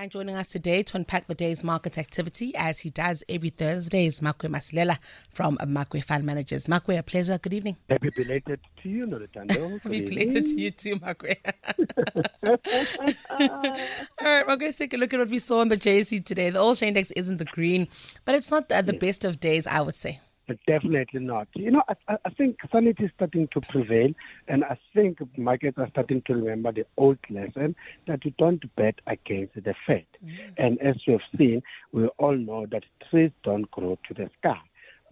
And joining us today to unpack the day's market activity, as he does every Thursday, is Makwe Masilela from Makwe Fund Managers. Makwe, a pleasure. Good evening. Happy belated to you, Noluthando. Happy belated to you too, Makwe. All right, we're going to take a look at what we saw on the JSE today. The All Share Index isn't the green, but it's not the, the best of days, I would say. Definitely not. You know, I, I think sanity is starting to prevail, and I think markets are starting to remember the old lesson that you don't bet against the Fed. Mm. And as you have seen, we all know that trees don't grow to the sky.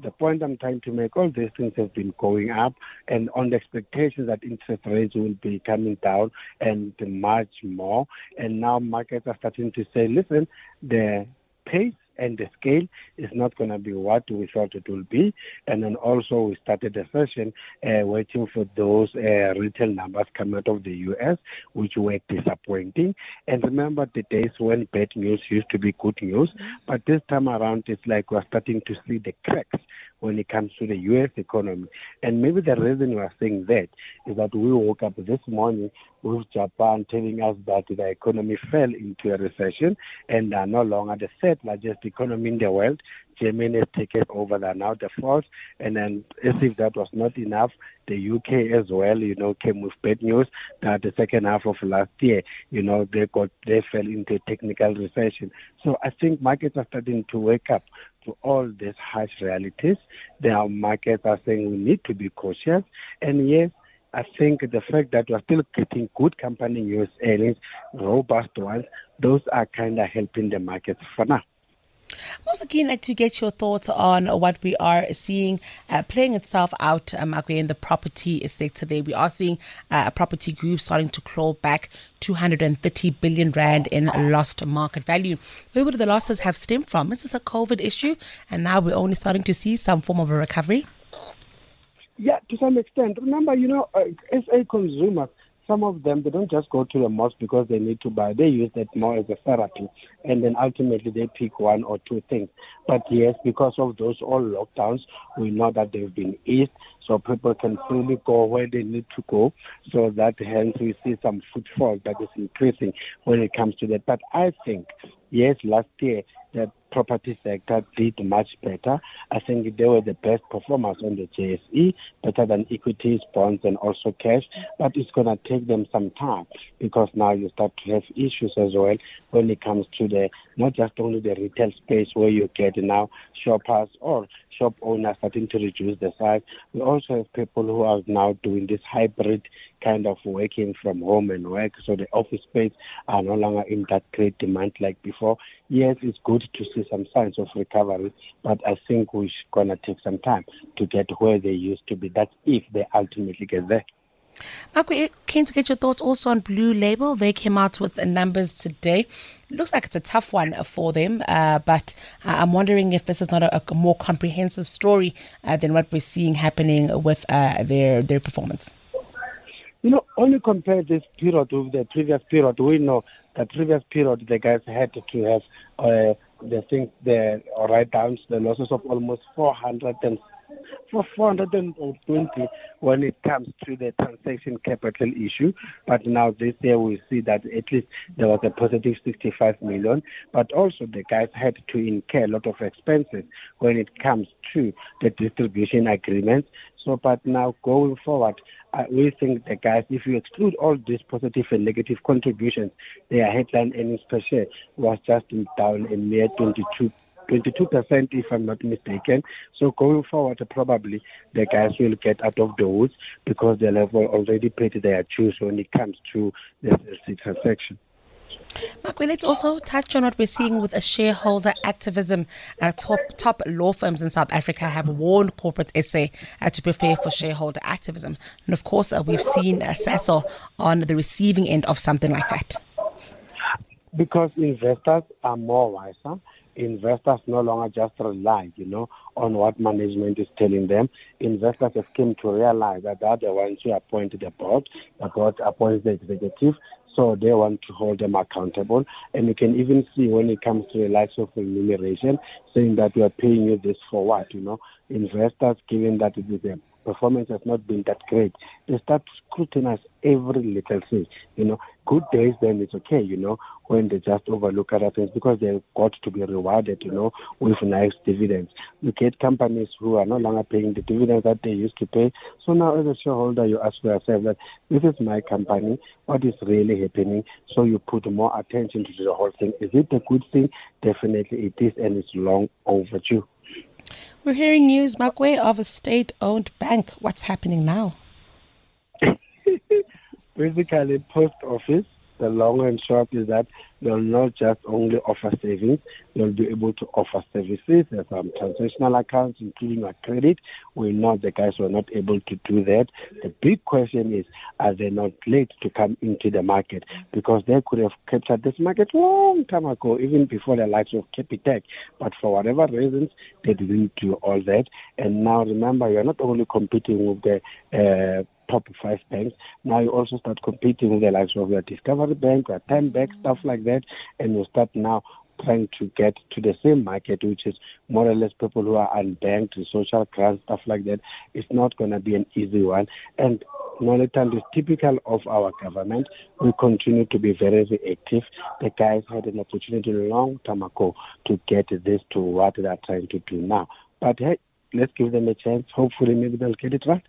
The point I'm trying to make, all these things have been going up, and on the expectations that interest rates will be coming down and much more. And now markets are starting to say, listen, the pace and the scale is not going to be what we thought it will be. And then also we started the session uh, waiting for those uh, retail numbers coming out of the U.S., which were disappointing. And remember the days when bad news used to be good news, but this time around it's like we're starting to see the cracks when it comes to the U.S. economy. And maybe the reason we are saying that is that we woke up this morning with Japan telling us that the economy fell into a recession and are no longer the third largest economy in the world. Germany has taken over, they're now the fourth. And then, as if that was not enough, the UK as well, you know, came with bad news that the second half of last year, you know, they got they fell into a technical recession. So I think markets are starting to wake up to all these harsh realities. The markets are saying we need to be cautious. And yes, I think the fact that we're still getting good company news earnings, robust ones, those are kind of helping the markets for now. Also keen to get your thoughts on what we are seeing uh, playing itself out um, in the property sector. There, we are seeing uh, a property group starting to claw back 230 billion rand in lost market value. Where would the losses have stemmed from? Is this a COVID issue, and now we're only starting to see some form of a recovery? Yeah, to some extent. Remember, you know, uh, as a consumer, some of them they don't just go to the mosque because they need to buy. They use that more as a therapy, and then ultimately they pick one or two things. But yes, because of those all lockdowns, we know that they've been eased, so people can freely go where they need to go. So that hence we see some footfall that is increasing when it comes to that. But I think yes, last year property sector did much better. I think they were the best performers on the JSE, better than equities, bonds, and also cash. But it's going to take them some time because now you start to have issues as well when it comes to the not just only the retail space where you get now shoppers or shop owners starting to reduce the size. We also have people who are now doing this hybrid kind of working from home and work, so the office space are no longer in that great demand like before. Yes, it's good to see some signs of recovery, but I think we're going to take some time to get where they used to be. That's if they ultimately get there. Makwe, we're keen to get your thoughts also on Blue Label. They came out with the numbers today. Looks like it's a tough one for them, uh, but I'm wondering if this is not a, a more comprehensive story uh, than what we're seeing happening with uh, their their performance. You know, only compare this period with the previous period. We know the previous period the guys had to have uh, the things, the write downs, the losses of almost 400 and 420 when it comes to the transaction capital issue. But now this year we see that at least there was a positive 65 million. But also the guys had to incur a lot of expenses when it comes to the distribution agreements. So, but now going forward, uh, we think the guys, if you exclude all these positive and negative contributions, their headline earnings per share was just down a mere 22 22%, if I'm not mistaken. So going forward, probably the guys will get out of the woods because the have already paid their dues when it comes to the Cell C transaction. Makwe, let's also touch on what we're seeing with a shareholder activism. Uh, top top law firms in South Africa have warned corporate SA uh, to prepare for shareholder activism, and of course, uh, we've seen uh, Sasol on the receiving end of something like that. Because investors are more wiser investors no longer just rely, you know, on what management is telling them. Investors have come to realize that they are the ones who appoint the board, the board appoints the executive. So they want to hold them accountable. And you can even see when it comes to the likes of remuneration, saying that we are paying you this for what, you know. Investors, given that it is a performance has not been that great, they start scrutinize every little thing. You know, good days, then it's okay, you know, when they just overlook other things because they've got to be rewarded, you know, with nice dividends. You get companies who are no longer paying the dividends that they used to pay. So now, as a shareholder, you ask yourself that this is my company, what is really happening? So you put more attention to the whole thing. Is it a good thing? Definitely it is, and it's long overdue. We're hearing news, Makwe, of a state owned bank. What's happening now? Basically, post office the long and short is that they'll not just only offer savings, they'll be able to offer services um, transactional accounts, including a credit. We know the guys were not able to do that. The big question is, are they not late to come into the market? Because they could have captured this market long time ago, even before the likes of Capitec. But for whatever reasons, they didn't do all that. And now remember, you're not only competing with the uh, top five banks. Now you also start competing with the likes of your Discovery Bank, your TymeBank, stuff like that, and you start now trying to get to the same market, which is more or less people who are unbanked, social grants, stuff like that. It's not going to be an easy one. And Noluthando is typical of our government. We continue to be very, very active. The guys had an opportunity long time ago to get this to what they're trying to do now. But hey, let's give them a chance. Hopefully, maybe they'll get it right.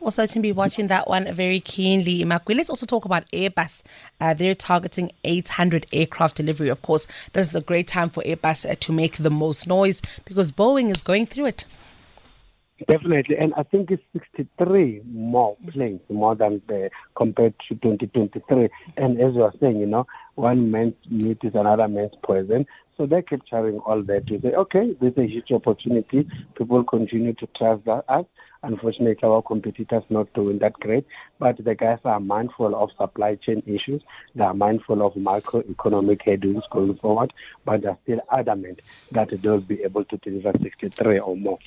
Also, to be watching that one very keenly, Makwe. Let's also talk about Airbus. Uh, they're targeting 800 aircraft delivery. Of course, this is a great time for Airbus uh, to make the most noise because Boeing is going through it. Definitely, and I think it's 63 more planes more than the, compared to 2023. And as you are saying, you know, one man's meat is another man's poison. So they're capturing all that to say, okay, this is a huge opportunity. People continue to trust us. Unfortunately, our competitors not doing that great, but the guys are mindful of supply chain issues. They are mindful of macroeconomic headwinds going forward, but they're still adamant that they'll be able to deliver 63 or more.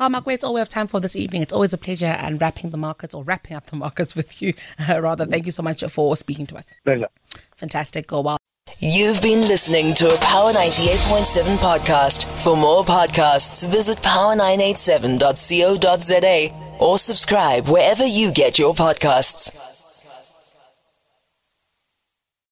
Well, Makwe, it's all we have time for this evening. It's always a pleasure and wrapping the markets or wrapping up the markets with you, uh, rather. Thank you so much for speaking to us. Pleasure. Fantastic. Go well. You've been listening to a Power 98.7 podcast. For more podcasts, visit power987.co.za or subscribe wherever you get your podcasts.